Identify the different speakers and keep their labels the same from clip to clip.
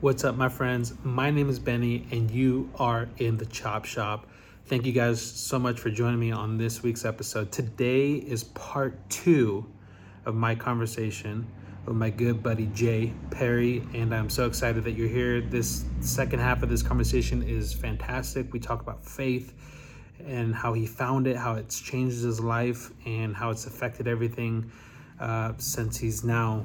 Speaker 1: What's up, my friends? My name is Benny, and you are in the Chop Shop. Thank you guys so much for joining me on this week's episode. Today is part two of my conversation with my good buddy Jay Perry, and I'm so excited that you're here. This second half of this conversation is fantastic. We talk about faith and how he found it, how it's changed his life, and how it's affected everything uh, since he's now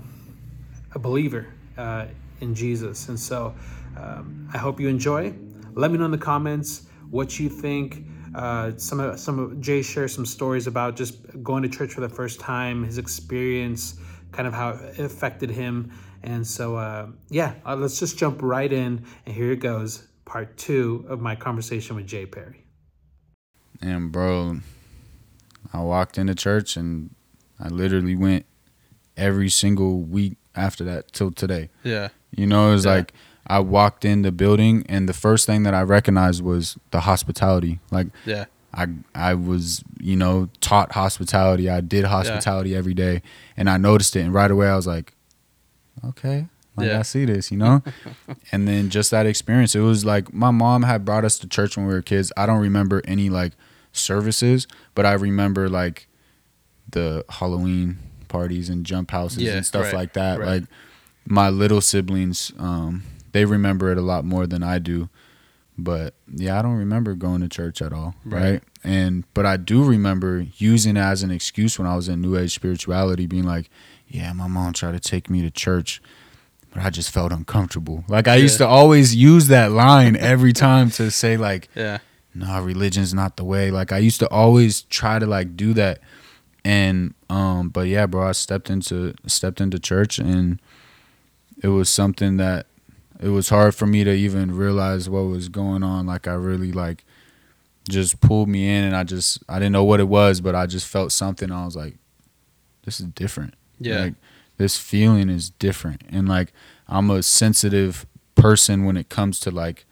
Speaker 1: a believer. Uh, in Jesus. And so um, I hope you enjoy. Let me know in the comments what you think. Uh, some of some of Jay shares some stories about just going to church for the first time, his experience, kind of how it affected him. And so, uh, yeah, uh, let's just jump right in. And here it goes, part two of my conversation with Jay Perry.
Speaker 2: And bro, I walked into church and I literally went every single week after that till today.
Speaker 3: Yeah.
Speaker 2: You know, it was
Speaker 3: Yeah.
Speaker 2: like I walked in the building and the first thing that I recognized was the hospitality. Like
Speaker 3: Yeah.
Speaker 2: I I was, you know, taught hospitality. I did hospitality every day and I noticed it and right away I was like, okay, like
Speaker 3: Yeah.
Speaker 2: I see this, you know? and then just that experience, it was like my mom had brought us to church when we were kids. I don't remember any like services, but I remember like the Halloween parties and jump houses
Speaker 3: Yeah,
Speaker 2: and stuff
Speaker 3: right,
Speaker 2: like that.
Speaker 3: right.
Speaker 2: Like my little siblings, um, they remember it a lot more than I do. But yeah, I don't remember going to church at all,
Speaker 3: Right.
Speaker 2: right? And but I do remember using it as an excuse when I was in New Age spirituality, being like, "Yeah, my mom tried to take me to church, but I just felt uncomfortable." Like I used to always use that line every time to say like,
Speaker 3: Yeah.
Speaker 2: no religion's not the way like i used to always try to like do that and um but yeah bro i stepped into stepped into church and it was something that it was hard for me to even realize what was going on. Like i really like just pulled me in and i just i didn't know what it was but i just felt something. I was like this is different.
Speaker 3: Yeah.
Speaker 2: like this feeling is different. And like i'm a sensitive person when it comes to like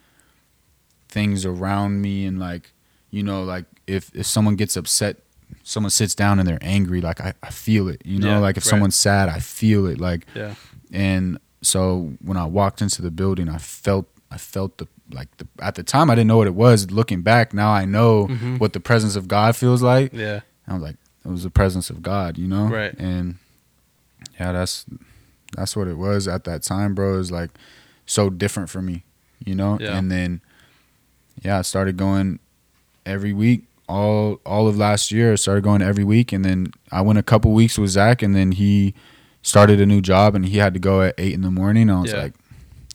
Speaker 2: things around me and like you know like if if someone gets upset someone sits down and they're angry like i, I feel it you know
Speaker 3: Yeah,
Speaker 2: like if
Speaker 3: right.
Speaker 2: someone's sad i feel it like
Speaker 3: Yeah.
Speaker 2: and so when i walked into the building i felt i felt the like the at the time i didn't know what it was looking back now i know
Speaker 3: Mhm.
Speaker 2: what the presence of god feels like
Speaker 3: Yeah.
Speaker 2: I was like, it was the presence of God, you know?
Speaker 3: Right.
Speaker 2: And yeah, that's that's what it was at that time, bro. It was like so different for me, you know?
Speaker 3: Yeah.
Speaker 2: And then yeah, I started going every week. All all of last year I started going every week and then I went a couple weeks with Zach and then he started a new job and he had to go at eight in the morning. I was
Speaker 3: Yeah.
Speaker 2: like,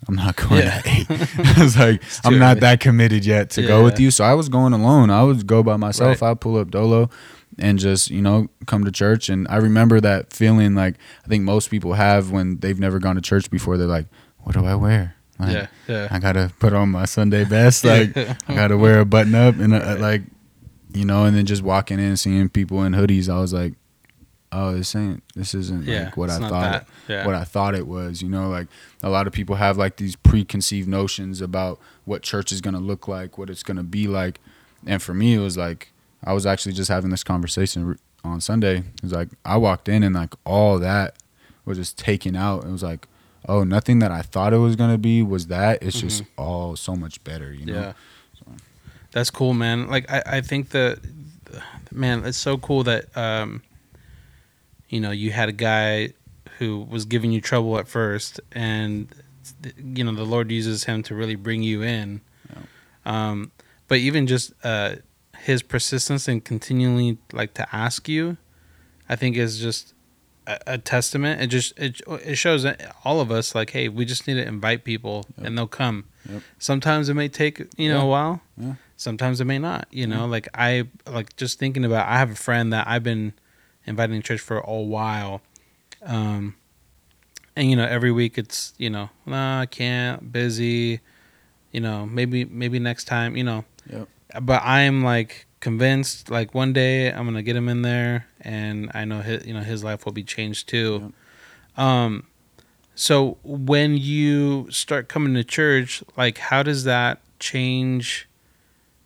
Speaker 2: I'm not going
Speaker 3: Yeah.
Speaker 2: at eight. I was like, I'm not
Speaker 3: early.
Speaker 2: that committed yet to go with you. So I was going alone. I would go by myself.
Speaker 3: Right.
Speaker 2: I'd pull up Dolo and just, you know, come to church. And I remember that feeling like I think most people have when they've never gone to church before. They're like, what do I wear? Like,
Speaker 3: Yeah. Yeah.
Speaker 2: I gotta put on my Sunday best. Like I gotta wear a button up and a, like, you know, and then just walking in, seeing people in hoodies. I was like, oh, this ain't, this isn't
Speaker 3: Yeah.
Speaker 2: like what I thought.
Speaker 3: that. Yeah.
Speaker 2: What I thought it was, you know, like a lot of people have like these preconceived notions about what church is gonna look like, what it's gonna be like, and for me, it was like I was actually just having this conversation on Sunday. It was like I walked in and like all that was just taken out. It was like, oh, nothing that I thought it was gonna be was that. It's just all so much better, you know.
Speaker 3: Mm-hmm. Yeah. That's cool, man. Like I, I think that man, it's so cool that um you know, you had a guy who was giving you trouble at first and you know, the Lord uses him to really bring you in. Yeah. Um but even just uh his persistence and continually like to ask you, I think is just a, a testament. It just it, it shows all of us like, hey, we just need to invite people and they'll come.
Speaker 2: Yep.
Speaker 3: Sometimes it may take you know
Speaker 2: Yeah.
Speaker 3: a while.
Speaker 2: Yeah.
Speaker 3: Sometimes it may not. You know, like I like just thinking about. I have a friend that I've been inviting to church for a while, um, and you know every week it's you know nah, I can't busy, you know maybe maybe next time you know,
Speaker 2: Yep.
Speaker 3: but I'm like convinced like one day I'm gonna get him in there and I know his you know his life will be changed too. Um, so when you start coming to church, like how does that change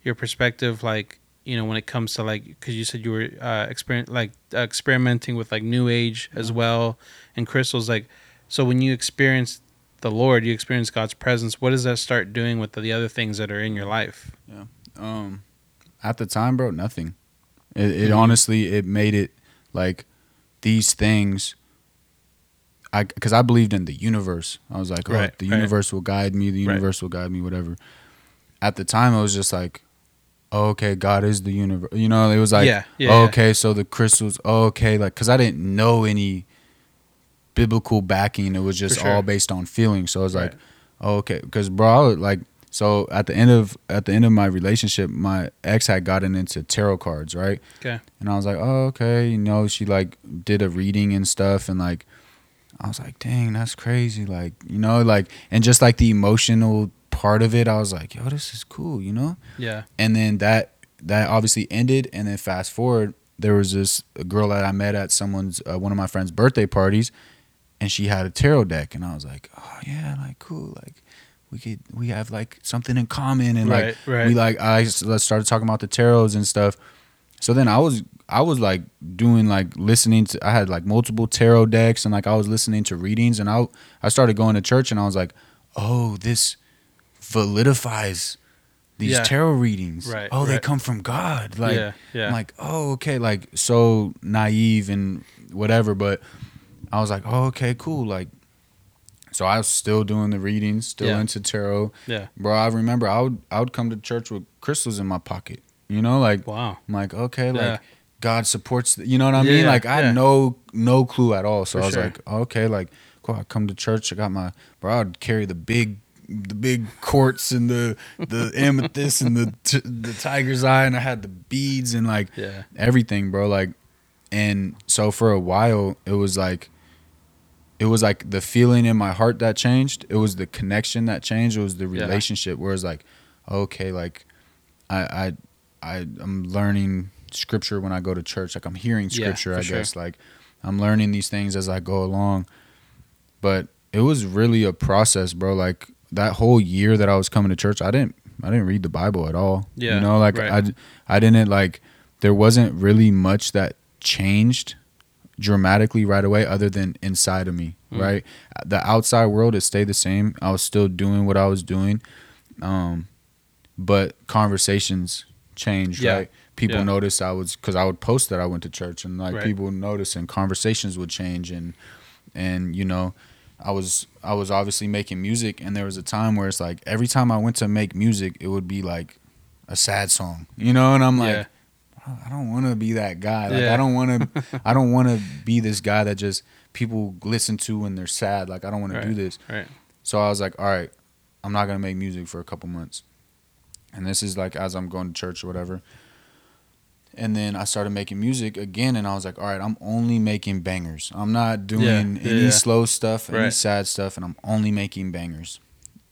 Speaker 3: your perspective? Like you know when it comes to like because you said you were uh, experiment like uh, experimenting with like new age as well and crystals like so when you experience the Lord, you experience God's presence. What does that start doing with the other things that are in your life? Yeah.
Speaker 2: Um, at the time, bro, nothing. It, it
Speaker 3: Mhm.
Speaker 2: honestly, it made it like these things. I because I believed in the universe. I was like, oh,
Speaker 3: Right,
Speaker 2: the
Speaker 3: right.
Speaker 2: universe will guide me. The
Speaker 3: Right.
Speaker 2: universe will guide me. Whatever. At the time, I was just like, okay, God is the universe. You know, it was like,
Speaker 3: yeah, yeah,
Speaker 2: oh,
Speaker 3: yeah.
Speaker 2: okay, so the crystals. Okay, like because I didn't know any biblical backing. It was just
Speaker 3: sure.
Speaker 2: all based on feeling. So I was like,
Speaker 3: Right.
Speaker 2: okay, because bro, like, so at the end of at the end of my relationship, my ex had gotten into tarot cards, right?
Speaker 3: Okay.
Speaker 2: And I was like, oh, okay, you know, she like did a reading and stuff, and like, I was like, dang, that's crazy, like, you know, like, and just like the emotional part of it, I was like, yo, this is cool, you know
Speaker 3: Yeah.
Speaker 2: and then that that obviously ended and then fast forward there was this girl that i met at someone's uh, one of my friends birthday parties and she had a tarot deck and i was like oh yeah like cool like we could we have like something in common and
Speaker 3: Right,
Speaker 2: like
Speaker 3: right.
Speaker 2: we like I let's started talking about the tarots and stuff so then i was i was like doing like listening to i had like multiple tarot decks and like i was listening to readings and i i started going to church and i was like oh this validifies these
Speaker 3: Yeah.
Speaker 2: tarot readings.
Speaker 3: Right,
Speaker 2: Oh, they come from God. Like,
Speaker 3: yeah. Yeah.
Speaker 2: I'm like, oh, okay, like so naive and whatever. But I was like, oh, okay, cool. Like, so I was still doing the readings, still
Speaker 3: Yeah.
Speaker 2: into tarot,
Speaker 3: yeah.
Speaker 2: bro. I remember I would I would come to church with crystals in my pocket. You know, like
Speaker 3: Wow.
Speaker 2: I'm like, okay, like God supports. The, you know what I mean? Like I had no no clue at all. So
Speaker 3: For
Speaker 2: I was
Speaker 3: sure.
Speaker 2: like, okay, like cool. I come to church. I got my bro. I'd carry the big the big quartz and the the amethyst and the t- the tiger's eye and I had the beads and like
Speaker 3: Yeah.
Speaker 2: everything, bro. Like, and so for a while, it was like, it was like the feeling in my heart that changed. It was the connection that changed. It was the
Speaker 3: Yeah.
Speaker 2: relationship where it's like, okay, like, I I I am learning scripture when I go to church. Like I'm hearing scripture.
Speaker 3: for
Speaker 2: I
Speaker 3: sure.
Speaker 2: guess like I'm learning these things as I go along. But it was really a process, bro. Like that whole year that I was coming to church, I didn't I didn't read the Bible at all.
Speaker 3: Yeah,
Speaker 2: You know, like
Speaker 3: right.
Speaker 2: I I didn't like there wasn't really much that changed dramatically right away other than inside of me,
Speaker 3: Mm.
Speaker 2: right? The outside world it stayed the same. I was still doing what I was doing. Um but conversations changed,
Speaker 3: Yeah.
Speaker 2: right? People
Speaker 3: Yeah.
Speaker 2: noticed I was cuz I would post that I went to church and like
Speaker 3: Right.
Speaker 2: people would notice and conversations would change and and you know I was I was obviously making music and there was a time where it's like every time I went to make music it would be like a sad song. You know, and I'm like
Speaker 3: Yeah.
Speaker 2: I don't want to be that guy. Like
Speaker 3: Yeah.
Speaker 2: I don't want to I don't want to be this guy that just people listen to when they're sad. Like I don't want to do this.
Speaker 3: Right.
Speaker 2: So I was like, all right, I'm not gonna make music for a couple months. And this is like as I'm going to church or whatever. And then I started making music again, and I was like, all right, I'm only making bangers. I'm not doing
Speaker 3: Yeah,
Speaker 2: any
Speaker 3: yeah.
Speaker 2: slow stuff, any
Speaker 3: Right.
Speaker 2: sad stuff, and I'm only making bangers.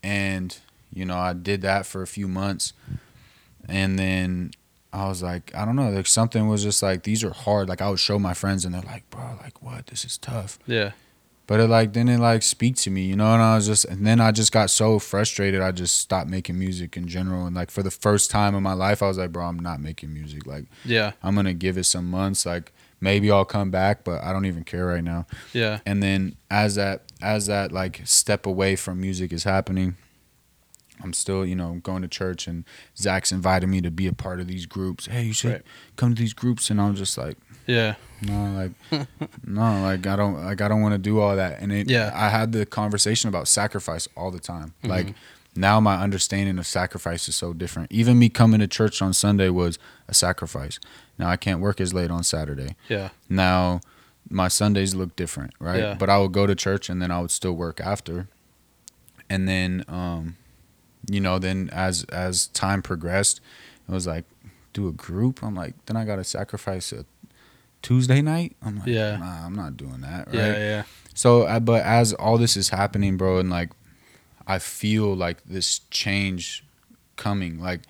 Speaker 2: And you know, I did that for a few months, and then I was like, I don't know, like something was just like these are hard. Like I would show my friends, and they're like, bro, like what? This is tough
Speaker 3: Yeah.
Speaker 2: But it like didn't like speak to me, you know. And I was just, and then I just got so frustrated, I just stopped making music in general. And like for the first time in my life, I was like, bro, I'm not making music. Like
Speaker 3: Yeah.
Speaker 2: I'm gonna give it some months. Like maybe I'll come back, but I don't even care right now.
Speaker 3: Yeah.
Speaker 2: And then as that as that like step away from music is happening, I'm still, you know, going to church and Zach's invited me to be a part of these groups. Hey, you should
Speaker 3: Right.
Speaker 2: come to these groups, and I'm just like.
Speaker 3: Yeah.
Speaker 2: No, like no, like I don't like I don't want to do all that. And it
Speaker 3: Yeah.
Speaker 2: I had the conversation about sacrifice all the time.
Speaker 3: Mhm.
Speaker 2: Like now my understanding of sacrifice is so different. Even me coming to church on Sunday was a sacrifice. Now I can't work as late on Saturday.
Speaker 3: Yeah.
Speaker 2: Now my Sundays look different, right?
Speaker 3: Yeah.
Speaker 2: But I would go to church and then I would still work after. And then um you know, then as as time progressed, it was like do a group. I'm like, then I got to sacrifice a Tuesday night. I'm like,
Speaker 3: Yeah.
Speaker 2: nah, I'm not doing that, right?
Speaker 3: Yeah. Yeah.
Speaker 2: So, but as all this is happening, bro, and like, I feel like this change coming, like,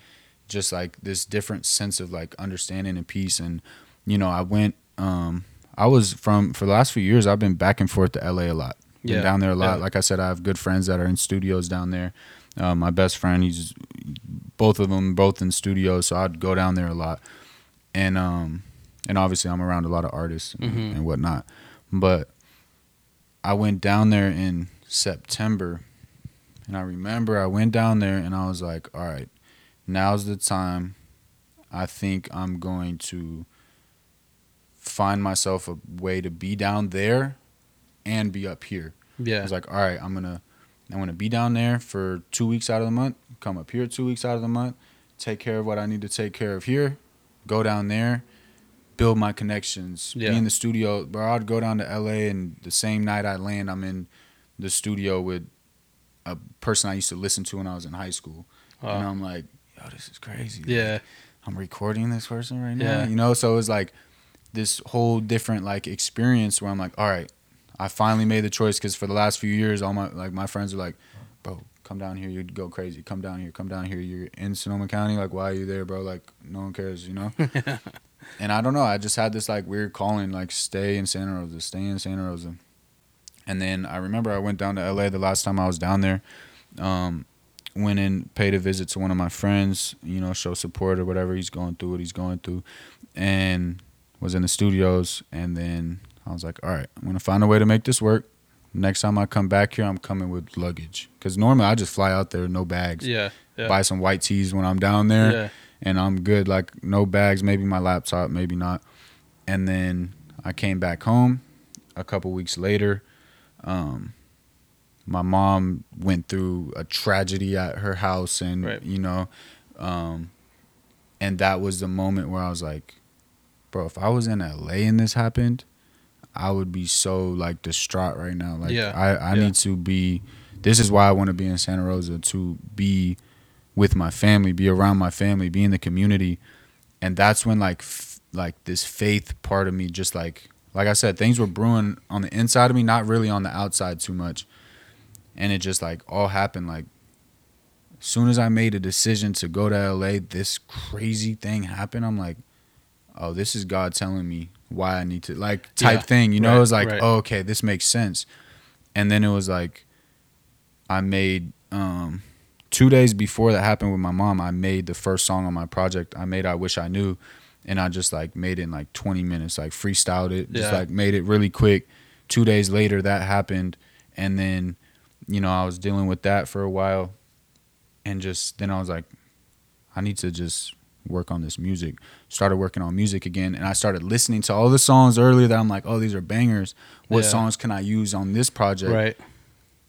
Speaker 2: just like this different sense of like understanding and peace. And, you know, I went, um, I was from, for the last few years, I've been back and forth to LA a lot. Been
Speaker 3: Yeah,
Speaker 2: down there a lot.
Speaker 3: yeah.
Speaker 2: Like I said, I have good friends that are in studios down there. Um, my best friend, he's both of them, both in studios. So I'd go down there a lot. And, um, and obviously I'm around a lot of artists and,
Speaker 3: Mhm.
Speaker 2: and whatnot. But I went down there in September And I remember I went down there and I was like, all right, now's the time. I think I'm going to find myself a way to be down there and be up here.
Speaker 3: Yeah.
Speaker 2: I was like, all right, I'm gonna I'm gonna be down there for two weeks out of the month, come up here two weeks out of the month, take care of what I need to take care of here, go down there, build my connections,
Speaker 3: Yeah.
Speaker 2: be in the studio. Bro, I'd go down to LA and the same night I land, I'm in the studio with a person I used to listen to when I was in high school. And
Speaker 3: Wow.
Speaker 2: I'm like, yo, this is crazy.
Speaker 3: Yeah.
Speaker 2: Like, I'm recording this person right now.
Speaker 3: Yeah.
Speaker 2: You know, so it was like this whole different like experience where I'm like, all right, I finally made the choice because for the last few years, all my like my friends are like, bro, come down here, you'd go crazy. Come down here, come down here. You're in Sonoma County. Like, why are you there, bro? Like, no one cares, you know. and I don't know. I just had this like weird calling, like, stay in Santa Rosa, stay in Santa Rosa. And then I remember I went down to LA the last time I was down there. Um, went and paid a visit to one of my friends, you know, show support or whatever. He's going through what he's going through. And was in the studios. And then I was like, all right, I'm going to find a way to make this work. Next time I come back here, I'm coming with luggage. Because normally I just fly out there, no bags.
Speaker 3: Yeah. Yeah.
Speaker 2: Buy some white tees when I'm down there
Speaker 3: Yeah.
Speaker 2: and I'm good. Like no bags, maybe my laptop, maybe not. And then I came back home a couple weeks later. Um, my mom went through a tragedy at her house, and
Speaker 3: Right.
Speaker 2: you know, um, and that was the moment where I was like, bro, if I was in LA and this happened, I would be so like distraught right now. Like
Speaker 3: Yeah.
Speaker 2: I, I
Speaker 3: Yeah.
Speaker 2: need to be. This is why I want to be in Santa Rosa to be with my family, be around my family, be in the community, and that's when like f- like this faith part of me just like like I said, things were brewing on the inside of me, not really on the outside too much, and it just like all happened like. As soon as I made a decision to go to LA, this crazy thing happened. I'm like, oh, this is God telling me why I need to like type
Speaker 3: Yeah,
Speaker 2: thing. You know,
Speaker 3: right,
Speaker 2: it was like,
Speaker 3: right.
Speaker 2: oh, okay, this makes sense. And then it was like, I made um, two days before that happened with my mom. I made the first song on my project. I made "I Wish I Knew," and I just like made it in like 20 minutes, like freestyled it, just
Speaker 3: Yeah.
Speaker 2: like made it really quick. Two days later, that happened, and then, you know, I was dealing with that for a while, and just then I was like, I need to just work on this music. Started working on music again, and I started listening to all the songs earlier that I'm like, oh, these are bangers. What
Speaker 3: Yeah.
Speaker 2: songs can I use on this project?
Speaker 3: Right.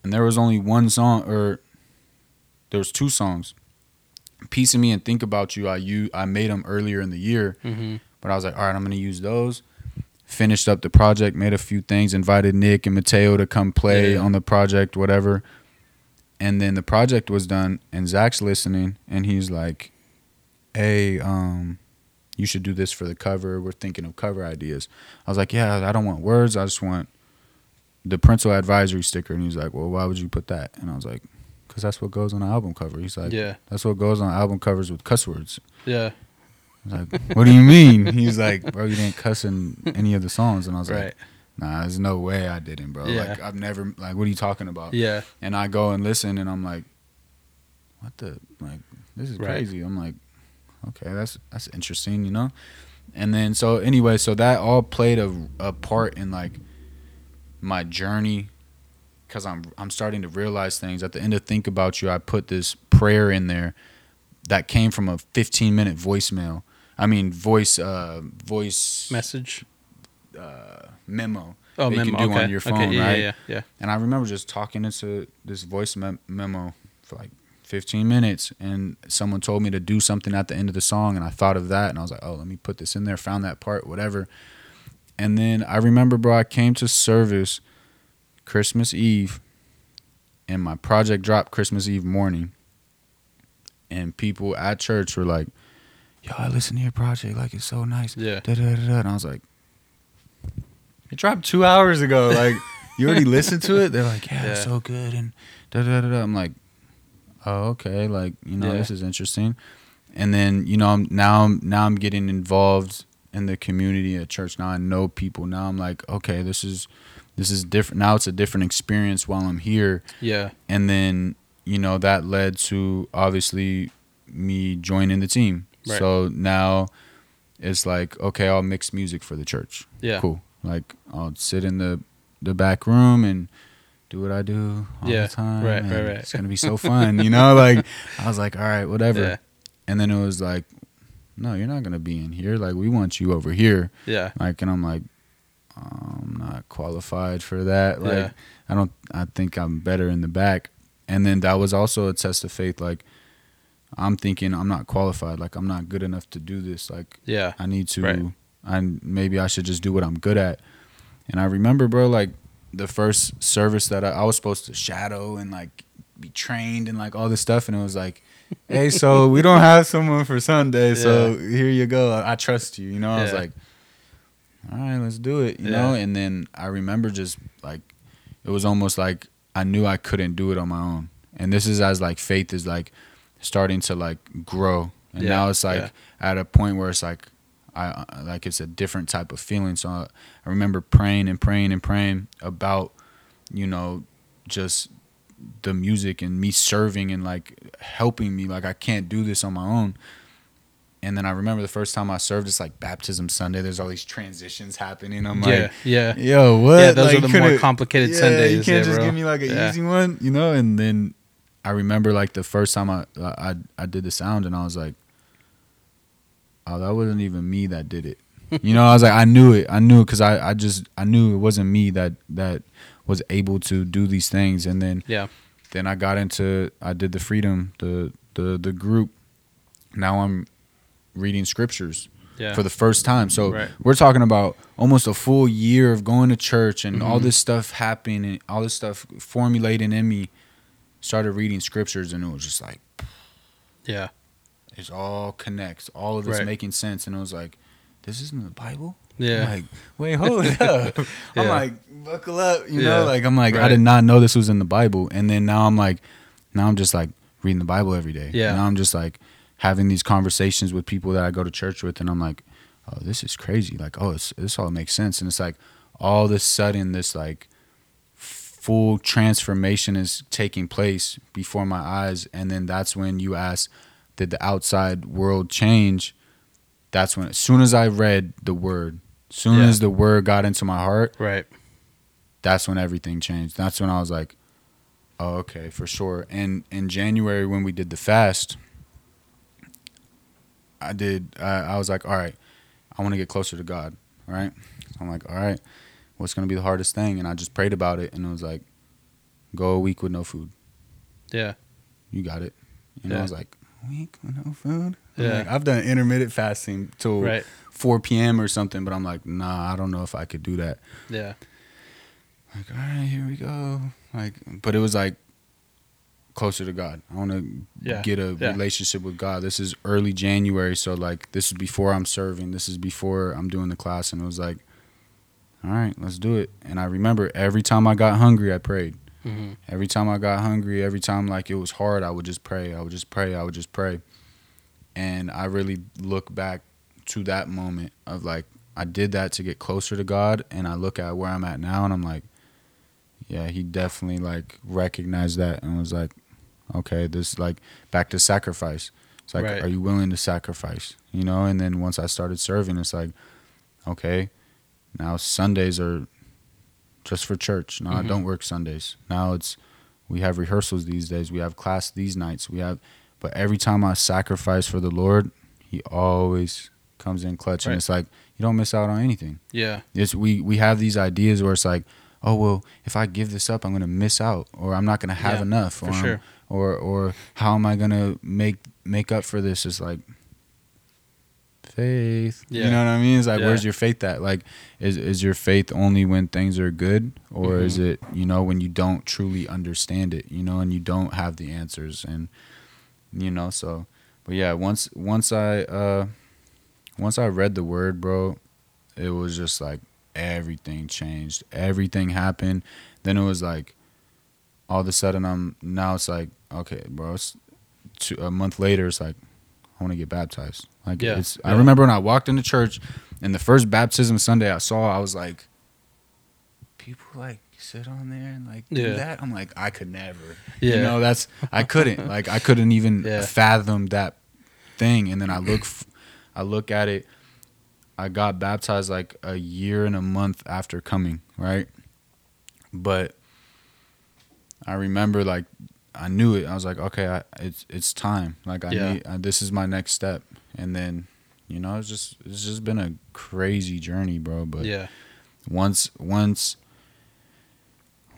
Speaker 2: and there was only one song or there was two songs piece of me and think about you i you i made them earlier in the year
Speaker 3: Mm-hmm.
Speaker 2: but i was like all right i'm gonna use those finished up the project made a few things invited nick and mateo to come play
Speaker 3: Yeah.
Speaker 2: on the project whatever and then the project was done and zach's listening and he's like hey um you should do this for the cover we're thinking of cover ideas i was like yeah i don't want words i just want the parental advisory sticker and he's like well why would you put that and i was like because that's what goes on the album cover he's like
Speaker 3: Yeah.
Speaker 2: that's what goes on album covers with cuss words
Speaker 3: Yeah.
Speaker 2: I was like what do you mean he's like bro you didn't cuss in any of the songs and i was
Speaker 3: Right.
Speaker 2: like nah there's no way i didn't bro
Speaker 3: Yeah.
Speaker 2: like i've never like what are you talking about
Speaker 3: Yeah.
Speaker 2: and i go and listen and i'm like what the like this is
Speaker 3: Right.
Speaker 2: crazy i'm like okay that's that's interesting you know and then so anyway so that all played a, a part in like my journey because i'm i'm starting to realize things at the end of think about you i put this prayer in there that came from a 15 minute voicemail i mean voice uh voice
Speaker 3: Message.
Speaker 2: uh memo
Speaker 3: Oh,
Speaker 2: that you
Speaker 3: memo.
Speaker 2: can do
Speaker 3: okay.
Speaker 2: on your
Speaker 3: okay.
Speaker 2: phone,
Speaker 3: yeah,
Speaker 2: right?
Speaker 3: Yeah. Yeah.
Speaker 2: and I remember just talking into this voice mem- memo for like 15 minutes, and someone told me to do something at the end of the song, and I thought of that, and I was like, oh, let me put this in there. Found that part, whatever. And then I remember, bro, I came to service Christmas Eve, and my project dropped Christmas Eve morning, and people at church were like, "Yo, I listened to your project, like it's so nice."
Speaker 3: Yeah.
Speaker 2: Da, da, da, da. And I was like, it dropped two hours ago. Like, you already listened to it? They're like, yeah, it's so good. And da da da da. I'm like, oh, okay. Like, you know,
Speaker 3: Yeah.
Speaker 2: this is interesting. And then, you know, I'm now I'm now I'm getting involved in the community at church. Now I know people. Now I'm like, okay, this is this is different. Now it's a different experience while I'm here
Speaker 3: Yeah.
Speaker 2: and then you know that led to obviously me joining the team
Speaker 3: Right.
Speaker 2: so now it's like okay i'll mix music for the church
Speaker 3: Yeah.
Speaker 2: cool like i'll sit in the the back room and do what I do all
Speaker 3: Yeah,
Speaker 2: the time.
Speaker 3: right, right, right.
Speaker 2: It's gonna be so fun, you know. Like I was like, all right, whatever.
Speaker 3: Yeah.
Speaker 2: And then it was like, no, you're not gonna be in here. Like we want you over here.
Speaker 3: Yeah.
Speaker 2: Like, and I'm like, I'm not qualified for that. Like,
Speaker 3: Yeah.
Speaker 2: I don't. I think I'm better in the back. And then that was also a test of faith. Like, I'm thinking I'm not qualified. Like, I'm not good enough to do this. Like,
Speaker 3: Yeah.
Speaker 2: I need to.
Speaker 3: Right.
Speaker 2: I maybe I should just do what I'm good at. And I remember, bro, like the first service that I, I was supposed to shadow and like be trained and like all this stuff, and it was like, hey, so we don't have someone for Sunday, so here you go. I, I trust you. You know, I was
Speaker 3: Yeah.
Speaker 2: like, all right, let's do it. You
Speaker 3: Yeah.
Speaker 2: know, and then I remember just like it was almost like I knew I couldn't do it on my own. And this is as like faith is like starting to like grow, and
Speaker 3: Yeah,
Speaker 2: now it's like
Speaker 3: yeah.
Speaker 2: at a point where it's like I I- like it's a different type of feeling. So I, I remember praying and praying and praying about you know just the music and me serving and like helping me. Like I can't do this on my own. And then I remember the first time I served, it's like baptism Sunday. There's all these transitions happening. I'm
Speaker 3: yeah.
Speaker 2: like,
Speaker 3: Yeah.
Speaker 2: yo, what?
Speaker 3: Yeah, those
Speaker 2: Like,
Speaker 3: are the more complicated
Speaker 2: yeah,
Speaker 3: Sundays,
Speaker 2: You can't just
Speaker 3: bro.
Speaker 2: give me like an
Speaker 3: Yeah.
Speaker 2: easy one, you know. And then I remember like the first time I I I did the sound, and I was like, oh, that wasn't even me that did it. you know, I was like, I knew it. I knew it because I I just I knew it wasn't me that that was able to do these things. And then
Speaker 3: Yeah.
Speaker 2: then I got into I did the freedom the the the group. Now I'm reading scriptures
Speaker 3: Yeah.
Speaker 2: for the first time. So
Speaker 3: Right.
Speaker 2: we're talking about almost a full year of going to church and all
Speaker 3: Mhm.
Speaker 2: this stuff happening and all this stuff formulating in me. Started reading scriptures and it was just like
Speaker 3: yeah.
Speaker 2: It all connects, all of this
Speaker 3: Right.
Speaker 2: making sense, and I was like, this isn't the Bible.
Speaker 3: Yeah.
Speaker 2: I'm like, wait, hold up. I'm like, buckle up, you
Speaker 3: Yeah.
Speaker 2: know. Like I'm like, I did not know this was in the Bible, and then now I'm like, now I'm just like reading the Bible every day.
Speaker 3: Yeah.
Speaker 2: Now I'm just like having these conversations with people that I go to church with, and I'm like, oh, this is crazy. Like, oh, it's, this all makes sense, and it's like all of a sudden this like full transformation is taking place before my eyes and then that's when you ask did the outside world change that's when as soon as i read the word as soon
Speaker 3: Yeah.
Speaker 2: as the word got into my heart
Speaker 3: Right.
Speaker 2: that's when everything changed that's when i was like oh okay for sure and in january when we did the fast i did i, I was like all right i want to get closer to god all right i'm like all right what's going to be the hardest thing and i just prayed about it and it was like go a week with no food
Speaker 3: Yeah.
Speaker 2: you got it and
Speaker 3: Yeah.
Speaker 2: i was like week with no food?
Speaker 3: Yeah.
Speaker 2: like, i've done intermittent fasting till
Speaker 3: Right.
Speaker 2: 4 p.m or something but i'm like nah i don't know if i could do that.
Speaker 3: Yeah.
Speaker 2: like all right here we go. Like but it was like closer to god. I want to
Speaker 3: Yeah,
Speaker 2: get a
Speaker 3: yeah.
Speaker 2: relationship with god. This is early january so like this is before i'm serving. This is before i'm doing the class. And it was like all right let's do it. And i remember every time i got hungry i prayed
Speaker 3: hmm
Speaker 2: every time i got hungry every time like it was hard i would just pray i would just pray i would just pray. And i really look back to that moment of like i did that to get closer to god and i look at where i'm at now and i'm like yeah he definitely like recognized that and was like okay this like back to sacrifice. It's like
Speaker 3: Right.
Speaker 2: are you willing to sacrifice? You know and then once i started serving it's like okay now sundays are just for church no i
Speaker 3: Mhm.
Speaker 2: don't work sundays now it's we have rehearsals these days we have class these nights we have but every time i sacrifice for the lord he always comes in clutch and it's like you don't miss out on anything
Speaker 3: Yeah.
Speaker 2: it's we we have these ideas where it's like, oh well, if I give this up, I'm gonna miss out, or I'm not gonna have
Speaker 3: Yeah,
Speaker 2: enough, or
Speaker 3: sure.
Speaker 2: or or how am I gonna make make up for this? It's like faith.
Speaker 3: Yeah.
Speaker 2: You know what I mean? It's like
Speaker 3: Yeah.
Speaker 2: where's your faith at? Like, is is your faith only when things are good, or is
Speaker 3: Mhm.
Speaker 2: it you know when you don't truly understand it, you know, and you don't have the answers, and you know so. But yeah, once once I uh once I read the word, bro, it was just like everything changed. Everything happened. Then it was like all of a sudden I'm now it's like okay, bro. It's two, a month later, it's like I want to get baptized. Like
Speaker 3: Yeah,
Speaker 2: it's. I remember when I walked into church, and the first baptism Sunday I saw, I was like, people like sit on there and like
Speaker 3: Yeah.
Speaker 2: do that. I'm like, I could never.
Speaker 3: Yeah.
Speaker 2: You know, that's I couldn't. like I couldn't even
Speaker 3: Yeah.
Speaker 2: fathom that thing. And then I look, f- I look at it. I got baptized like a year and a month after coming, right? But I remember like I knew it. I was like, okay, I, it's it's time. Like I
Speaker 3: Yeah.
Speaker 2: need. I, this is my next step. And then, you know, it's just it's just been a crazy journey, bro. But
Speaker 3: yeah.
Speaker 2: once once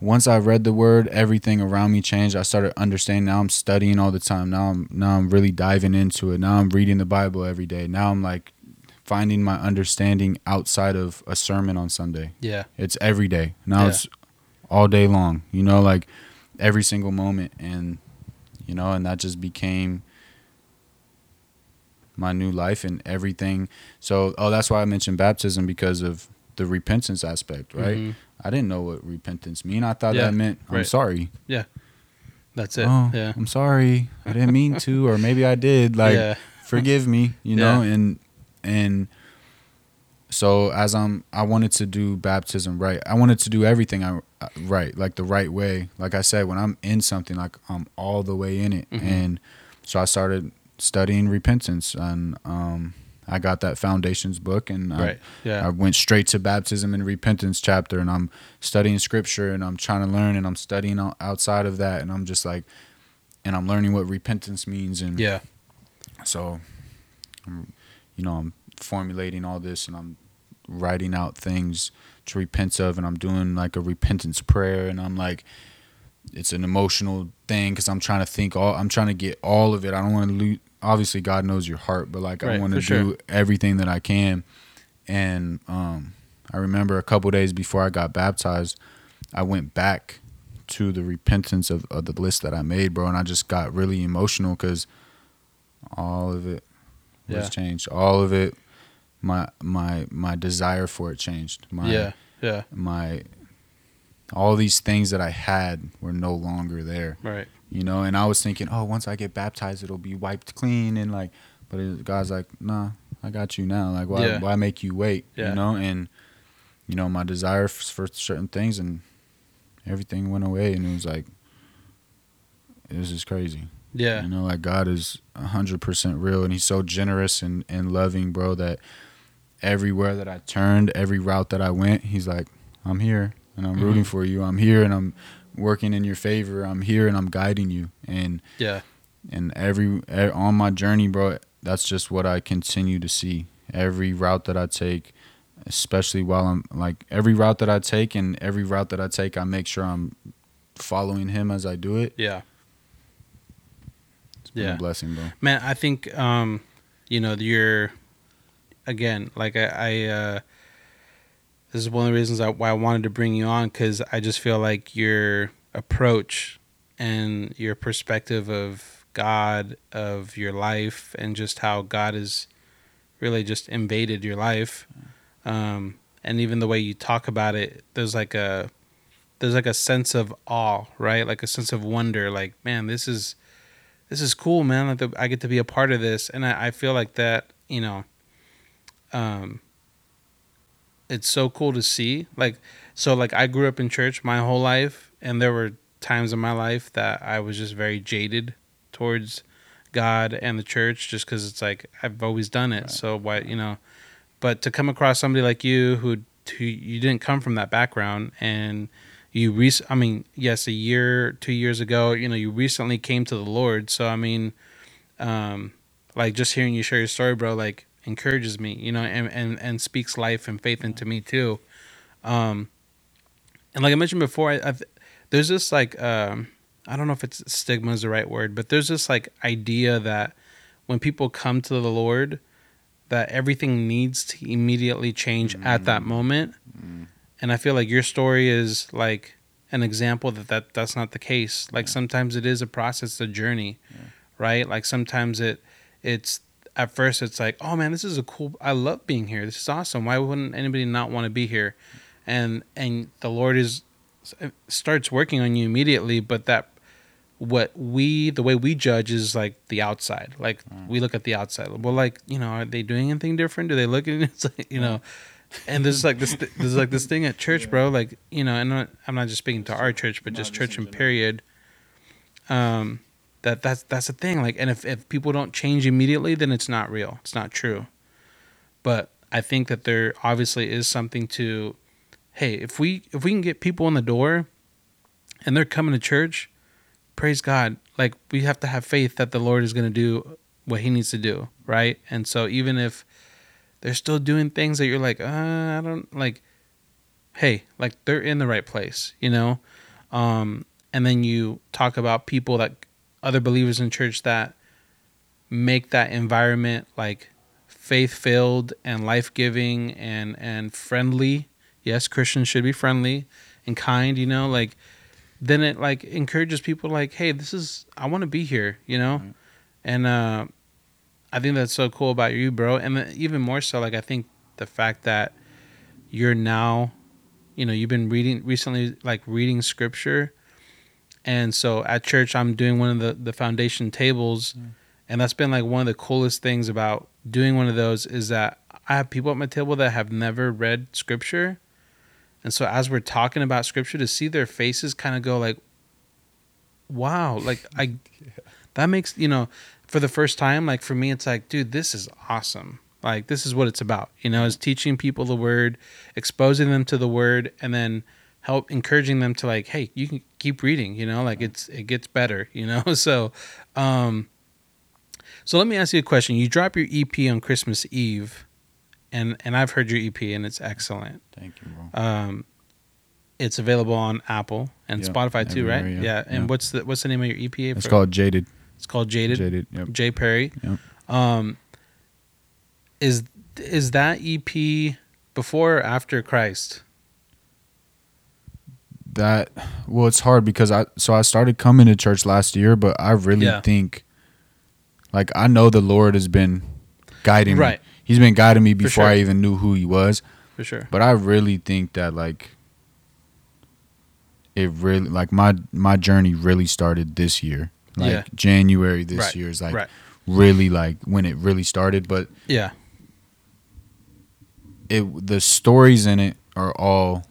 Speaker 2: once I read the word, everything around me changed. I started understanding. Now I'm studying all the time. Now I'm now I'm really diving into it. Now I'm reading the Bible every day. Now I'm like finding my understanding outside of a sermon on Sunday.
Speaker 3: Yeah.
Speaker 2: It's every day. Now
Speaker 3: Yeah.
Speaker 2: it's all day long. You know, like every single moment and you know, and that just became my new life and everything. So, oh, that's why I mentioned baptism because of the repentance aspect, right?
Speaker 3: Mhm.
Speaker 2: I didn't know what repentance mean. I thought
Speaker 3: Yeah,
Speaker 2: that meant I'm
Speaker 3: right.
Speaker 2: sorry.
Speaker 3: That's it.
Speaker 2: Oh,
Speaker 3: yeah.
Speaker 2: I'm sorry. I didn't mean to, or maybe I did. Like,
Speaker 3: yeah.
Speaker 2: forgive me, you know,
Speaker 3: Yeah.
Speaker 2: and and so as I'm, I wanted to do baptism right. I wanted to do everything I uh, right, like the right way. Like I said, when I'm in something, like I'm all the way in it,
Speaker 3: Mhm.
Speaker 2: and so I started studying repentance, and um, I got that foundations book, and I,
Speaker 3: Yeah.
Speaker 2: I went straight to baptism and repentance chapter, and I'm studying scripture, and I'm trying to learn, and I'm studying outside of that, and I'm just like, and I'm learning what repentance means, and
Speaker 3: yeah.
Speaker 2: so, I'm, you know, I'm formulating all this and I'm writing out things to repent of, and I'm doing like a repentance prayer, and I'm like, it's an emotional thing because I'm trying to think all, I'm trying to get all of it. I don't want to lose. Obviously, God knows your heart, but like I want to
Speaker 3: for sure.
Speaker 2: do everything that I can. And um, I remember a couple days before I got baptized, I went back to the repentance of, of the list that I made, bro, and I just got really emotional because all of it was
Speaker 3: Yeah.
Speaker 2: changed. All of it, my my my desire for it changed. My
Speaker 3: yeah. Yeah.
Speaker 2: my all these things that I had were no longer there.
Speaker 3: Right.
Speaker 2: You know, and I was thinking, oh, once I get baptized, it'll be wiped clean and like, but it, God's like, nah, I got you now. Like, why
Speaker 3: Yeah.
Speaker 2: why make you wait?
Speaker 3: Yeah.
Speaker 2: You know, and you know my desire for certain things and everything went away, and it was like, was just crazy.
Speaker 3: Yeah.
Speaker 2: You know, like God is hundred percent real, and He's so generous and and loving, bro. That everywhere that I turned, every route that I went, He's like, I'm here and I'm rooting
Speaker 3: Mhm.
Speaker 2: for you. I'm here and I'm working in your favor. I'm here and I'm guiding you. And
Speaker 3: Yeah.
Speaker 2: and every on my journey, bro, that's just what I continue to see. Every route that I take, especially while I'm like every route that I take and every route that I take, I make sure I'm following Him as I do it.
Speaker 3: Yeah.
Speaker 2: It's been
Speaker 3: Yeah.
Speaker 2: a blessing, bro.
Speaker 3: Man, I think um, you know, you're again, like I, I uh this is one of the reasons I, why I wanted to bring you on cuz I just feel like your approach and your perspective of God, of your life and just how God has really just invaded your life. Um and even the way you talk about it, there's like a there's like a sense of awe, right? Like a sense of wonder like, man, this is this is cool, man. Like the, I get to be a part of this, and I, I feel like that. You know, um, it's so cool to see. Like, so like I grew up in church my whole life, and there were times in my life that I was just very jaded towards God and the church, just because it's like I've always done it.
Speaker 2: Right.
Speaker 3: So why, you know? But to come across somebody like you who who you didn't come from that background and you rec- I mean, yes, a year, two years ago, you know, you recently came to the Lord. So I mean, um, like just hearing you share your story, bro, like encourages me, you know, and and and speaks life and faith into me too. Um, and like I mentioned before, I, I've, there's this like um, I don't know if it's stigma is the right word, but there's this like idea that when people come to the Lord, that everything needs to immediately change at that moment. And i feel like your story is like an example that, that that's not the case. Like sometimes it is a process a journey right? Like sometimes it it's at first it's like oh man this is a cool i love being here. This is awesome. Why wouldn't anybody not want to be here? And and the lord is starts working on you immediately but that what we the way we judge is like the outside. Like we look at the outside. Well like you know are they doing anything different? Do they look at it like you know. And there's like this there's like this thing at church bro like you know and I'm not, I'm not just speaking to our church but
Speaker 2: No,
Speaker 3: just church
Speaker 2: general.
Speaker 3: period. Um that that's that's the thing like and if, if people don't change immediately then it's not real it's not true but i think that there obviously is something to hey if we if we can get people in the door and they're coming to church, praise God. Like we have to have faith that the Lord is going to do what He needs to do, right? And so even if they're still doing things that you're like, uh, I don't like, hey, like they're in the right place, you know. Um, and then you talk about people that other believers in church that make that environment like faith filled and life giving and and friendly. Yes, Christians should be friendly and kind, you know, like then it like encourages people like, hey, this is I want to be here, you know?
Speaker 2: Right.
Speaker 3: And uh I think that's so cool about you, bro. And even more so like I think the fact that you're now you know, you've been reading recently like reading scripture. And so at church I'm doing one of the the foundation tables mm. and that's been like one of the coolest things about doing one of those is that I have people at my table that have never read scripture. And so as we're talking about scripture to see their faces kind of go like wow, like I that makes, you know, for the first time like for me it's like dude, this is awesome. Like this is what it's about. You know, is teaching people the word, exposing them to the word and then help encouraging them to like, hey, you can keep reading, you know, like it's it gets better, you know? So um so let me ask you a question. You drop your EP on Christmas Eve, and and I've heard your EP and it's excellent.
Speaker 2: Thank you, bro.
Speaker 3: Um, it's available on Apple and
Speaker 2: Yeah,
Speaker 3: Spotify too, right? Yeah.
Speaker 2: yeah.
Speaker 3: And
Speaker 2: Yeah.
Speaker 3: what's the what's the name of your EP?
Speaker 2: It's
Speaker 3: for-
Speaker 2: called Jaded.
Speaker 3: It's called Jaded.
Speaker 2: Jaded. Yep.
Speaker 3: Jay Perry.
Speaker 2: Yep.
Speaker 3: Um, is is that EP before or after Christ?
Speaker 2: That well, it's hard because I so I started coming to church last year, but I really
Speaker 3: Yeah.
Speaker 2: think, like, I know the Lord has been guiding
Speaker 3: Right.
Speaker 2: me. He's been guiding me before
Speaker 3: sure.
Speaker 2: I even knew who He was.
Speaker 3: For sure.
Speaker 2: But I really think that like it really like my my journey really started this year. Like
Speaker 3: Yeah.
Speaker 2: January this
Speaker 3: Right,
Speaker 2: year is like
Speaker 3: right.
Speaker 2: really like when it really started. But
Speaker 3: Yeah.
Speaker 2: it the stories in it are all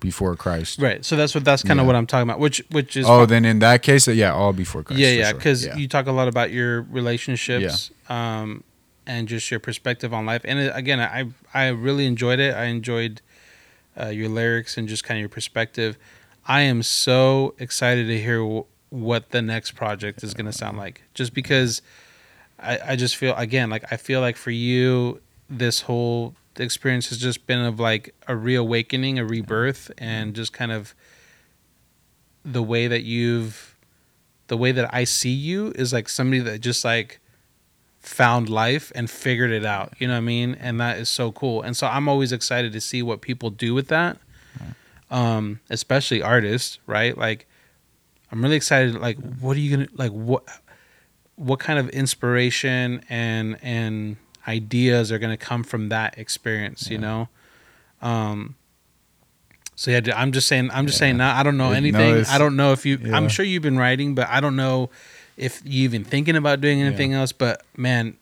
Speaker 2: before Christ.
Speaker 3: Right. So that's what that's kind of
Speaker 2: Yeah.
Speaker 3: what I'm talking about. Which which is
Speaker 2: Oh, then in that case, yeah, all before Christ.
Speaker 3: yeah yeah
Speaker 2: sure.
Speaker 3: because
Speaker 2: Yeah.
Speaker 3: you talk a lot about your relationships um and just your perspective on life and it, again i i really enjoyed it i enjoyed uh, your lyrics and just kind of your perspective i am so excited to hear w- what the next project is going to sound like just because i i just feel again like i feel like for you this whole experience has just been of like a reawakening a rebirth and just kind of the way that you've the way that I see you is like somebody that just like found life and figured it out. You know what I mean? And that is so cool. And so I'm always excited to see what people do with that. Um, especially artists, right? Like I'm really excited like what are you to like what what kind of inspiration and and ideas are going to come from that experience, you know? Um so yeah, I'm just saying. I'm just
Speaker 2: Yeah.
Speaker 3: saying. Now I don't know
Speaker 2: It- no,
Speaker 3: anything. I don't know if you. I'm sure you've been writing, but I don't know if you even thinking about doing anything else. But man,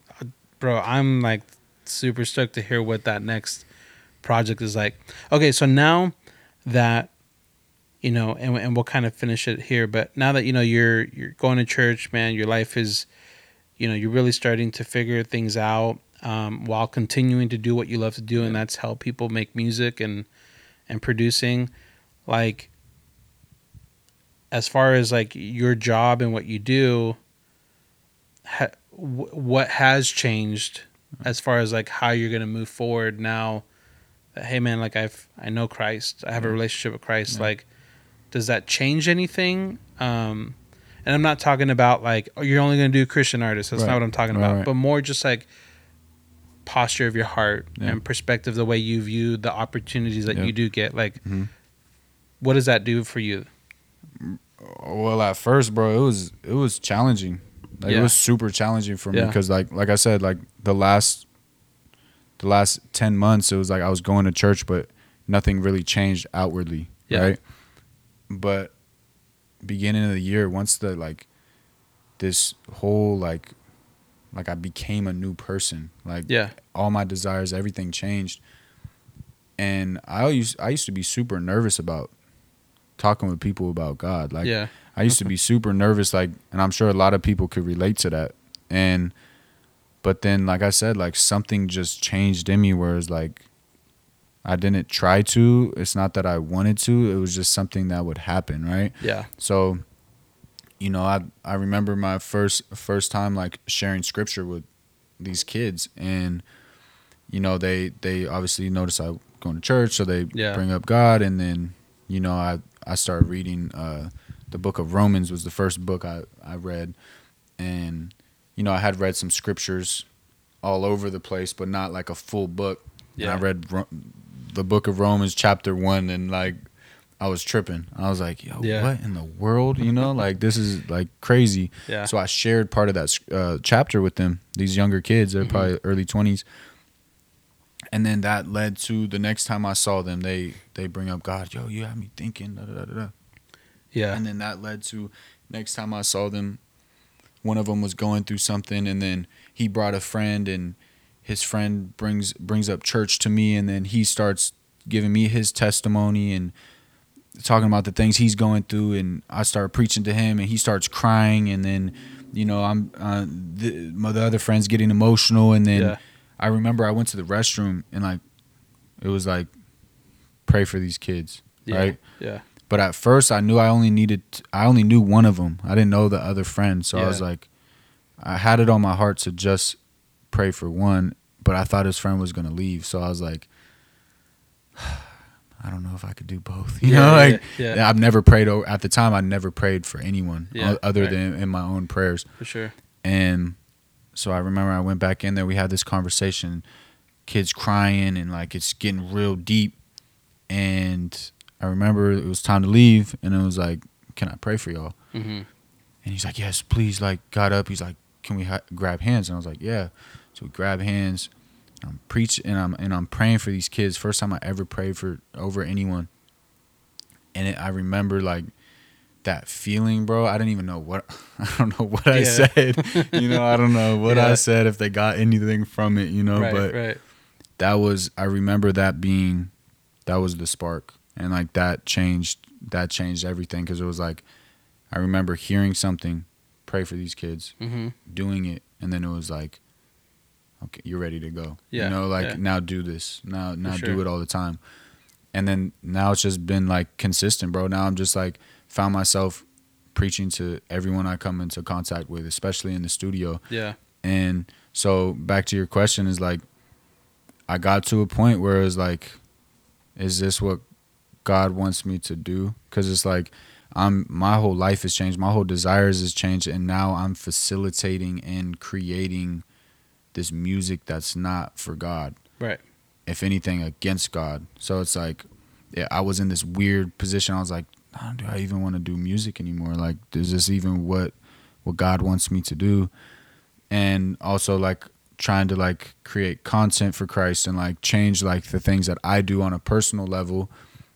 Speaker 3: bro, I'm like super stoked to hear what that next project is like. Okay, so now that you know, and and we'll kind of finish it here. But now that you know you're you're going to church, man, your life is, you know, you're really starting to figure things out um, while continuing to do what you love to do, and that's help people make music and and producing. Like, as far as like your job and what you do, ha- w- what has changed as far as like how you're gonna move forward now? That hey man, like I've I know Christ, I have a relationship with Christ.
Speaker 2: Yeah.
Speaker 3: Like, does that change anything? Um, and I'm not talking about like oh you're only gonna do Christian artists. That's
Speaker 2: Right.
Speaker 3: not what I'm talking
Speaker 2: Right,
Speaker 3: about.
Speaker 2: right.
Speaker 3: But more just like posture of your heart
Speaker 2: Yeah.
Speaker 3: and perspective, the way you view the opportunities that
Speaker 2: Yeah.
Speaker 3: you do get. Like,
Speaker 2: Mhm.
Speaker 3: what does that do for you?
Speaker 2: Well, at first, bro, it was it was challenging. Like
Speaker 3: Yeah.
Speaker 2: it was super challenging for me because like like I said, like the last the last ten months, it was like I was going to church, but nothing really changed outwardly,
Speaker 3: Yeah.
Speaker 2: right? But beginning of the year, once the like this whole like like I became a new person, like
Speaker 3: Yeah,
Speaker 2: all my desires, everything changed. And I used I used to be super nervous about talking with people about God. Like
Speaker 3: yeah,
Speaker 2: I used to be super nervous, like, and I'm sure a lot of people could relate to that. And, but then, like I said, like something just changed in me, where it's like, I didn't try to. It's not that I wanted to. It was just something that would happen, right?
Speaker 3: Yeah.
Speaker 2: So, you know, I I remember my first first time like sharing scripture with these kids, and you know they they obviously notice I going to church, so they
Speaker 3: Yeah.
Speaker 2: bring up God, and then you know I I started reading uh, the book of Romans was the first book I I read, and you know I had read some scriptures all over the place, but not like a full book. And I read Ro- the book of Romans chapter one, and like I was tripping. I was like, "Yo,
Speaker 3: Yeah.
Speaker 2: what in the world?" You know, like this is like crazy.
Speaker 3: Yeah.
Speaker 2: So I shared part of that uh, chapter with them. These younger kids, they're
Speaker 3: Mm-hmm.
Speaker 2: probably early twenties, and then that led to the next time I saw them, they they bring up God. Yo, you had me thinking. Da, da, da.
Speaker 3: Yeah.
Speaker 2: And then that led to next time I saw them, one of them was going through something, and then he brought a friend, and his friend brings brings up church to me, and then he starts giving me his testimony and talking about the things he's going through, and I start preaching to him, and he starts crying, and then you know I'm uh, the, my the other friends getting emotional, and then
Speaker 3: Yeah.
Speaker 2: I remember I went to the restroom, and like it was like pray for these kids,
Speaker 3: yeah.
Speaker 2: right?
Speaker 3: Yeah.
Speaker 2: But at first, I knew I only needed, I only knew one of them. I didn't know the other friend. So I was like, I had it on my heart to just pray for one, but I thought his friend was going to leave. So I was like, I don't know if I could do both. You
Speaker 3: Yeah,
Speaker 2: know, like
Speaker 3: yeah.
Speaker 2: I've never prayed, o- at the time, I never prayed for anyone
Speaker 3: Yeah,
Speaker 2: other
Speaker 3: right.
Speaker 2: than in my own prayers.
Speaker 3: For sure.
Speaker 2: And so I remember I went back in there. We had this conversation, kids crying, and like it's getting real deep. And I remember it was time to leave, and it was like, "Can I pray for y'all?"
Speaker 3: Mm-hmm.
Speaker 2: And he's like, "Yes, please." Like got up. He's like, "Can we ha- grab hands?" And I was like, "Yeah." So we grab hands. I'm preaching and I'm and I'm praying for these kids. First time I ever prayed for over anyone. And it, I remember like that feeling, bro. I didn't even know what I don't know what I said. you know, I don't know what
Speaker 3: Yeah.
Speaker 2: I said if they got anything from it. You know,
Speaker 3: right.
Speaker 2: but
Speaker 3: right.
Speaker 2: that was I remember that being that was the spark and like that changed that changed everything because it was like I remember hearing something pray for these kids
Speaker 3: Mm-hmm.
Speaker 2: doing it and then it was like okay you're ready to go.
Speaker 3: Yeah,
Speaker 2: you know like
Speaker 3: yeah.
Speaker 2: now do this. Now now
Speaker 3: sure.
Speaker 2: do it all the time. And then now it's just been like consistent bro. Now I'm just like found myself preaching to everyone I come into contact with especially in the studio.
Speaker 3: Yeah.
Speaker 2: and so back to your question is like I got to a point where it was like is this what God wants me to do? Cuz it's like I'm my whole life has changed. My whole desires has changed. And now I'm facilitating and creating this music that's not for God.
Speaker 3: Right.
Speaker 2: if anything against God. So it's like yeah I was in this weird position. I was like oh, do I even want to do music anymore? Like is this even what what God wants me to do? And also like trying to like create content for Christ and like change like the things that I do on a personal level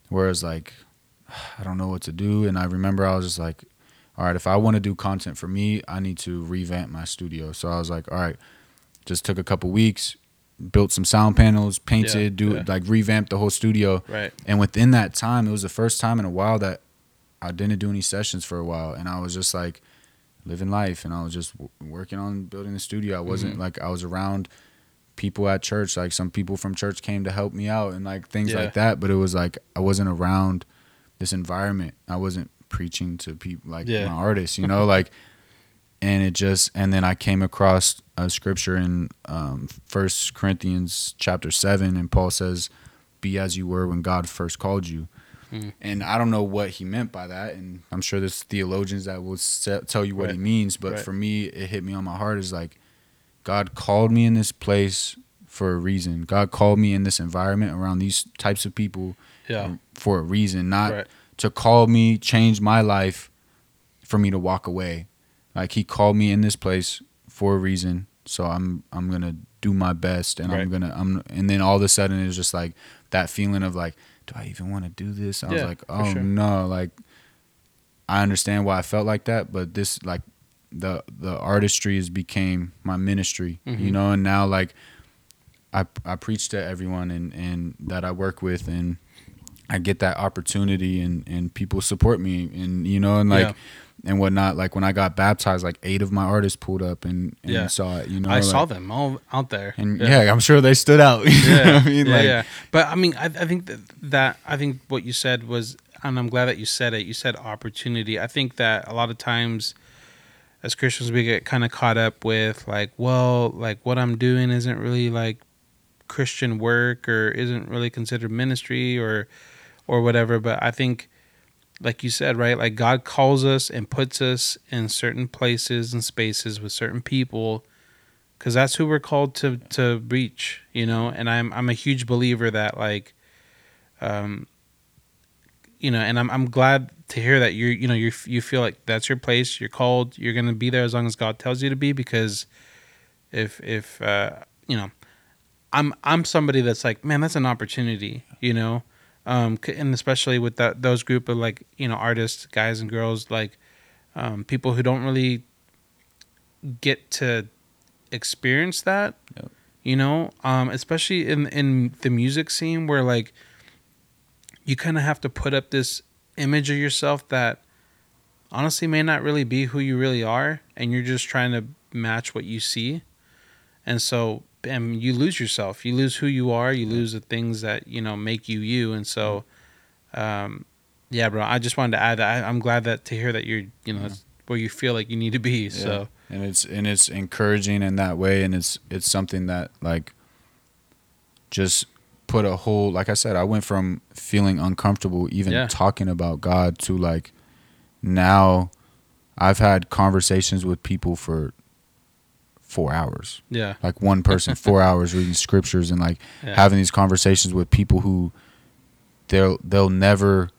Speaker 2: whereas like I don't know what to do. And I remember I was just like all right if I want to do content for me I need to revamp my studio. So I was like all right just took a couple weeks built some sound panels painted
Speaker 3: Yeah,
Speaker 2: do
Speaker 3: yeah.
Speaker 2: like revamped the whole studio
Speaker 3: Right.
Speaker 2: and within that time, it was the first time in a while that I didn't do any sessions for a while, and I was just like living life, and I was just w- working on building the studio. I wasn't
Speaker 3: Mm-hmm.
Speaker 2: like I was around people at church, like some people from church came to help me out and like things
Speaker 3: Yeah.
Speaker 2: like that. But it was like I wasn't around this environment. I wasn't preaching to people like
Speaker 3: Yeah.
Speaker 2: my artists, you know, like. And it just, and then I came across a scripture in um, First Corinthians chapter seven, and Paul says, "Be as you were when God first called you."
Speaker 3: Mm.
Speaker 2: And I don't know what he meant by that, and I'm sure there's theologians that will se- tell you what he means. But
Speaker 3: Right.
Speaker 2: for me, it hit me on my heart is like, God called me in this place for a reason. God called me in this environment around these types of people
Speaker 3: Yeah.
Speaker 2: for a reason, not
Speaker 3: Right.
Speaker 2: to call me, change my life for me to walk away. Like he called me in this place for a reason. So I'm I'm gonna do my best and
Speaker 3: Right.
Speaker 2: I'm gonna I'm and then all of a sudden it was just like that feeling of like, do I even want to do this? I was like, oh
Speaker 3: sure.
Speaker 2: no, like I understand why I felt like that, but this like the the artistry has became my ministry, you
Speaker 3: Mhm.
Speaker 2: know, and now like I I preach to everyone and and that I work with and I get that opportunity and and people support me and you know and like
Speaker 3: Yeah.
Speaker 2: and whatnot. Like when I got baptized, like eight of my artists pulled up and, and
Speaker 3: Yeah.
Speaker 2: saw it. You know,
Speaker 3: I
Speaker 2: like-
Speaker 3: saw them all out there.
Speaker 2: and yeah. I'm sure they stood out.
Speaker 3: Yeah,
Speaker 2: I mean,
Speaker 3: yeah,
Speaker 2: like
Speaker 3: yeah. But I mean, I, I think that, that I think what you said was, and I'm glad that you said it. You said opportunity. I think that a lot of times, as Christians, we get kind of caught up with like, well, like what I'm doing isn't really like Christian work or isn't really considered ministry or or whatever. But I think, like you said, right, like God calls us and puts us in certain places and spaces with certain people because that's who we're called to to reach you know and i'm i'm a huge believer that like um you know and i'm i'm glad to hear that you're you know you you feel like that's your place you're called you're to be there as long as god tells you to be because if if uh you know i'm i'm somebody that's like man that's an opportunity you know um and especially with that those group of like you know artists guys and girls like um people who don't really get to experience that
Speaker 2: Yep.
Speaker 3: you know um especially in in the music scene where like you kind of have to put up this image of yourself that honestly may not really be who you really are and you're just trying to match what you see and so and you lose yourself. You lose who you are. You lose the things that you know make you you. And so um yeah bro i just wanted to add that. I, i'm glad that to hear that you're you know
Speaker 2: Yeah.
Speaker 3: where you feel like you need to be so.
Speaker 2: And it's and it's encouraging in that way. And it's it's something that like just put a whole like i said i went from feeling uncomfortable even
Speaker 3: Yeah.
Speaker 2: talking about god to like now i've had conversations with people for four hours.
Speaker 3: Yeah.
Speaker 2: Like one person four hours reading scriptures and like
Speaker 3: Yeah.
Speaker 2: having these conversations with people who they'll they'll never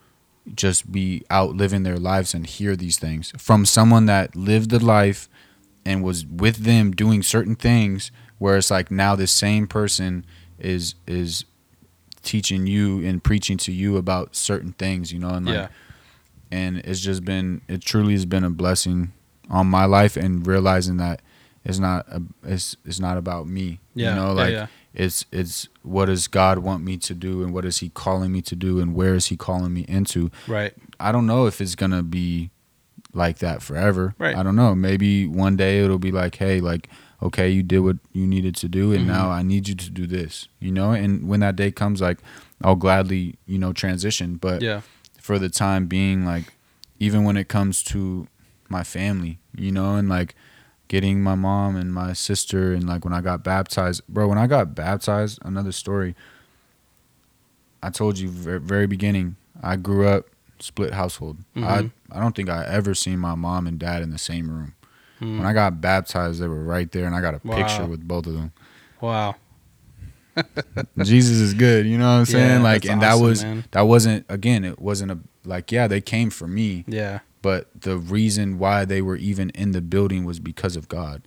Speaker 2: just be out living their lives and hear these things. From someone that lived the life and was with them doing certain things where it's like now this same person is is teaching you and preaching to you about certain things you know and like
Speaker 3: yeah.
Speaker 2: and it's just been it truly has been a blessing on my life and realizing that it's not a, it's it's not about me
Speaker 3: yeah
Speaker 2: you know like
Speaker 3: yeah.
Speaker 2: it's it's what does god want me to do and what is he calling me to do and where is he calling me into.
Speaker 3: Right.
Speaker 2: I don't know if it's gonna be like that forever.
Speaker 3: Right.
Speaker 2: i don't know. Maybe one day it'll be like hey like okay you did what you needed to do and
Speaker 3: Mhm.
Speaker 2: now i need you to do this you know? And when that day comes like i'll gladly you know transition. But
Speaker 3: yeah.
Speaker 2: for the time being like even when it comes to my family you know and like getting my mom and my sister and like when i got baptized bro when i got baptized another story. I told you very, beginning i grew up split household.
Speaker 3: Mhm.
Speaker 2: i i don't think i ever seen my mom and dad in the same room.
Speaker 3: Mm.
Speaker 2: when i got baptized they were right there and i got a picture with both of them.
Speaker 3: Wow.
Speaker 2: Jesus is good you know what i'm saying?
Speaker 3: Yeah,
Speaker 2: like and that was
Speaker 3: man.
Speaker 2: that wasn't again it wasn't a like yeah they came for me.
Speaker 3: Yeah
Speaker 2: but the reason why they were even in the building was because of God.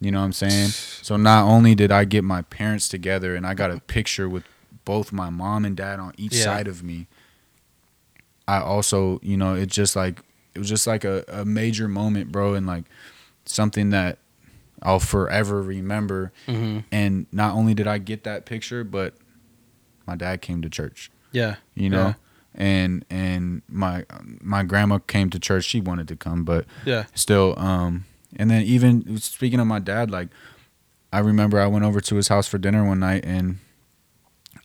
Speaker 2: You know what I'm saying? So not only did I get my parents together and I got a picture with both my mom and dad on each
Speaker 3: Yeah.
Speaker 2: side of me, I also, you know, it just like it was just like a, a major moment, bro, and like something that I'll forever remember.
Speaker 3: hmm
Speaker 2: And not only did I get that picture, but my dad came to church
Speaker 3: yeah
Speaker 2: you know
Speaker 3: Yeah.
Speaker 2: And and my my grandma came to church. She wanted to come but
Speaker 3: yeah.
Speaker 2: still um and then even speaking of my dad like i remember i went over to his house for dinner one night and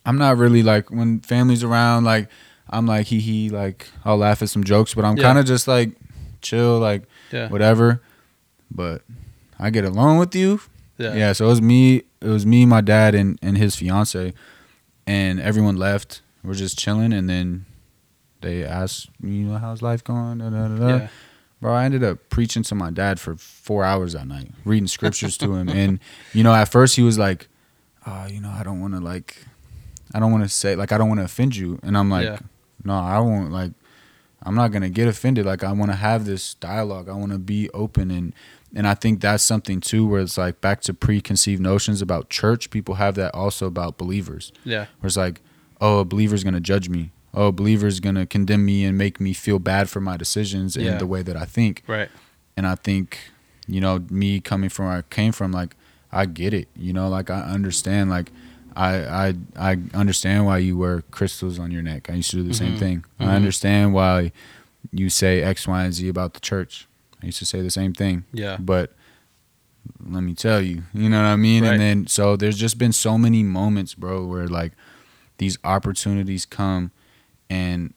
Speaker 2: i'm not really like when family's around like i'm like he he like i'll laugh at some jokes but i'm
Speaker 3: Yeah.
Speaker 2: kind of just like chill like
Speaker 3: yeah.
Speaker 2: whatever. But i get along with you.
Speaker 3: Yeah.
Speaker 2: Yeah. so it was me it was me my dad and and his fiance and everyone left. We're just chilling and then they asked me you know how's life going? Da, da, da,
Speaker 3: yeah.
Speaker 2: Bro i ended up preaching to my dad for four hours that night reading scriptures to him. And you know at first he was like oh you know i don't want to like i don't want to say like i don't want to offend you. And i'm like
Speaker 3: Yeah.
Speaker 2: no i won't like i'm not gonna get offended. Like i want to have this dialogue. I want to be open. And and i think that's something too where it's like back to preconceived notions about church people have that also about believers.
Speaker 3: Yeah.
Speaker 2: Where it's like, oh, a believer's gonna judge me. Oh, a believer's gonna condemn me and make me feel bad for my decisions
Speaker 3: Yeah.
Speaker 2: and the way that I think.
Speaker 3: right
Speaker 2: And I think, you know, me coming from where I came from, like, I get it. You know, like I understand. Like, I I I understand why you wear crystals on your neck. I used to do the same
Speaker 3: Mhm.
Speaker 2: thing.
Speaker 3: Mhm.
Speaker 2: I understand why you say X, Y, and Z about the church. I used to say the same thing.
Speaker 3: Yeah.
Speaker 2: But let me tell you, you know what I mean?
Speaker 3: Right.
Speaker 2: And then so there's just been so many moments, bro, where like these opportunities come and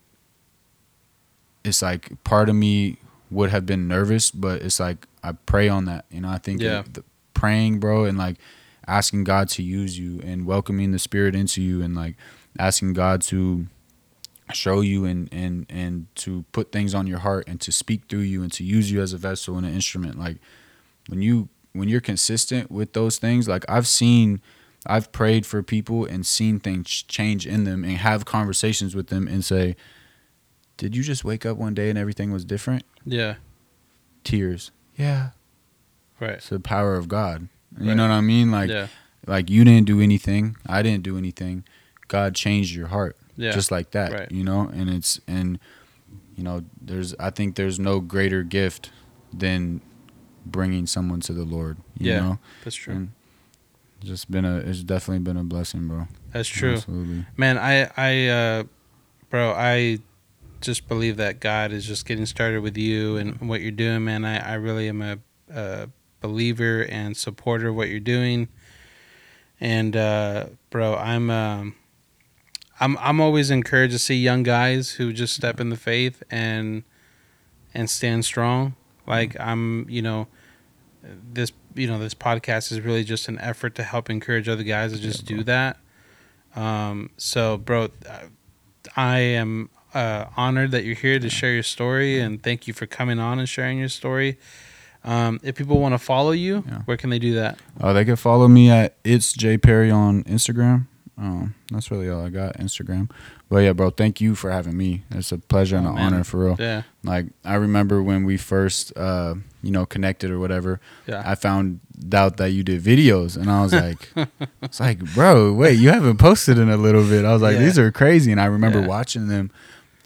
Speaker 2: it's like part of me would have been nervous, but it's like I pray on that. You know, I think
Speaker 3: Yeah.
Speaker 2: the praying, bro, and like asking God to use you and welcoming the spirit into you and like asking God to show you and and and to put things on your heart and to speak through you and to use you as a vessel and an instrument like when you when you're consistent with those things like I've seen I've prayed for people and seen things change in them and have conversations with them and say did you just wake up one day and everything was different
Speaker 3: Yeah.
Speaker 2: tears yeah
Speaker 3: Right.
Speaker 2: it's the power of God you
Speaker 3: Right.
Speaker 2: know what I mean like
Speaker 3: yeah.
Speaker 2: like you didn't do anything I didn't do anything God changed your heart
Speaker 3: Yeah.
Speaker 2: just like that
Speaker 3: Right.
Speaker 2: you know and it's and you know there's i think there's no greater gift than bringing someone to the lord you
Speaker 3: Yeah.
Speaker 2: know
Speaker 3: That's true.
Speaker 2: and just been a it's definitely been a blessing bro
Speaker 3: That's true.
Speaker 2: absolutely
Speaker 3: Man, I, I, uh, bro, I just believe that God is just getting started with you and what you're doing, man. I, I really am a, a believer and supporter of what you're doing. And, uh, bro, I'm, um, I'm, I'm always encouraged to see young guys who just step in the faith and, and stand strong. Like I'm, you know, this, you know, this podcast is really just an effort to help encourage other guys to just
Speaker 2: Yeah,
Speaker 3: do that. Um, so, bro, uh, I am uh, honored that you're here to share your story, and thank you for coming on and sharing your story. Um, if people want to follow you,
Speaker 2: Yeah.
Speaker 3: where can they do that?
Speaker 2: oh they can follow me at it's j perry on instagram um that's really all i got instagram but yeah bro thank you for having me it's a pleasure and
Speaker 3: Oh,
Speaker 2: an
Speaker 3: man.
Speaker 2: honor for real
Speaker 3: Yeah,
Speaker 2: like i remember when we first uh you know connected or whatever
Speaker 3: yeah,
Speaker 2: I found out that you did videos, and I was like, "It's like, bro, wait, you haven't posted in a little bit." I was like,
Speaker 3: Yeah.
Speaker 2: "These are crazy," and I remember
Speaker 3: Yeah.
Speaker 2: watching them,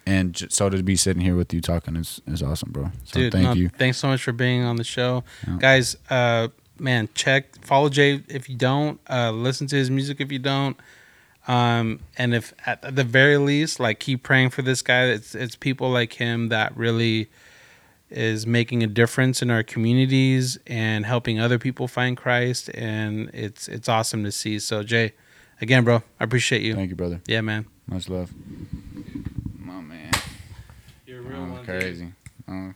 Speaker 2: and j- so to be sitting here with you talking is is awesome, bro. So
Speaker 3: dude.
Speaker 2: thank
Speaker 3: no,
Speaker 2: you.
Speaker 3: Thanks so much for being on the show,
Speaker 2: Yeah.
Speaker 3: guys. Uh, man, check follow Jay if you don't. Uh, listen to his music if you don't. Um, and if at, at the very least, like keep praying for this guy. It's it's people like him that really is making a difference in our communities and helping other people find Christ, and it's it's awesome to see. So Jay, again, bro, I appreciate you.
Speaker 2: Thank you, brother.
Speaker 3: Yeah, man.
Speaker 2: Much love. My man,
Speaker 3: You're a
Speaker 2: Oh, crazy. Okay.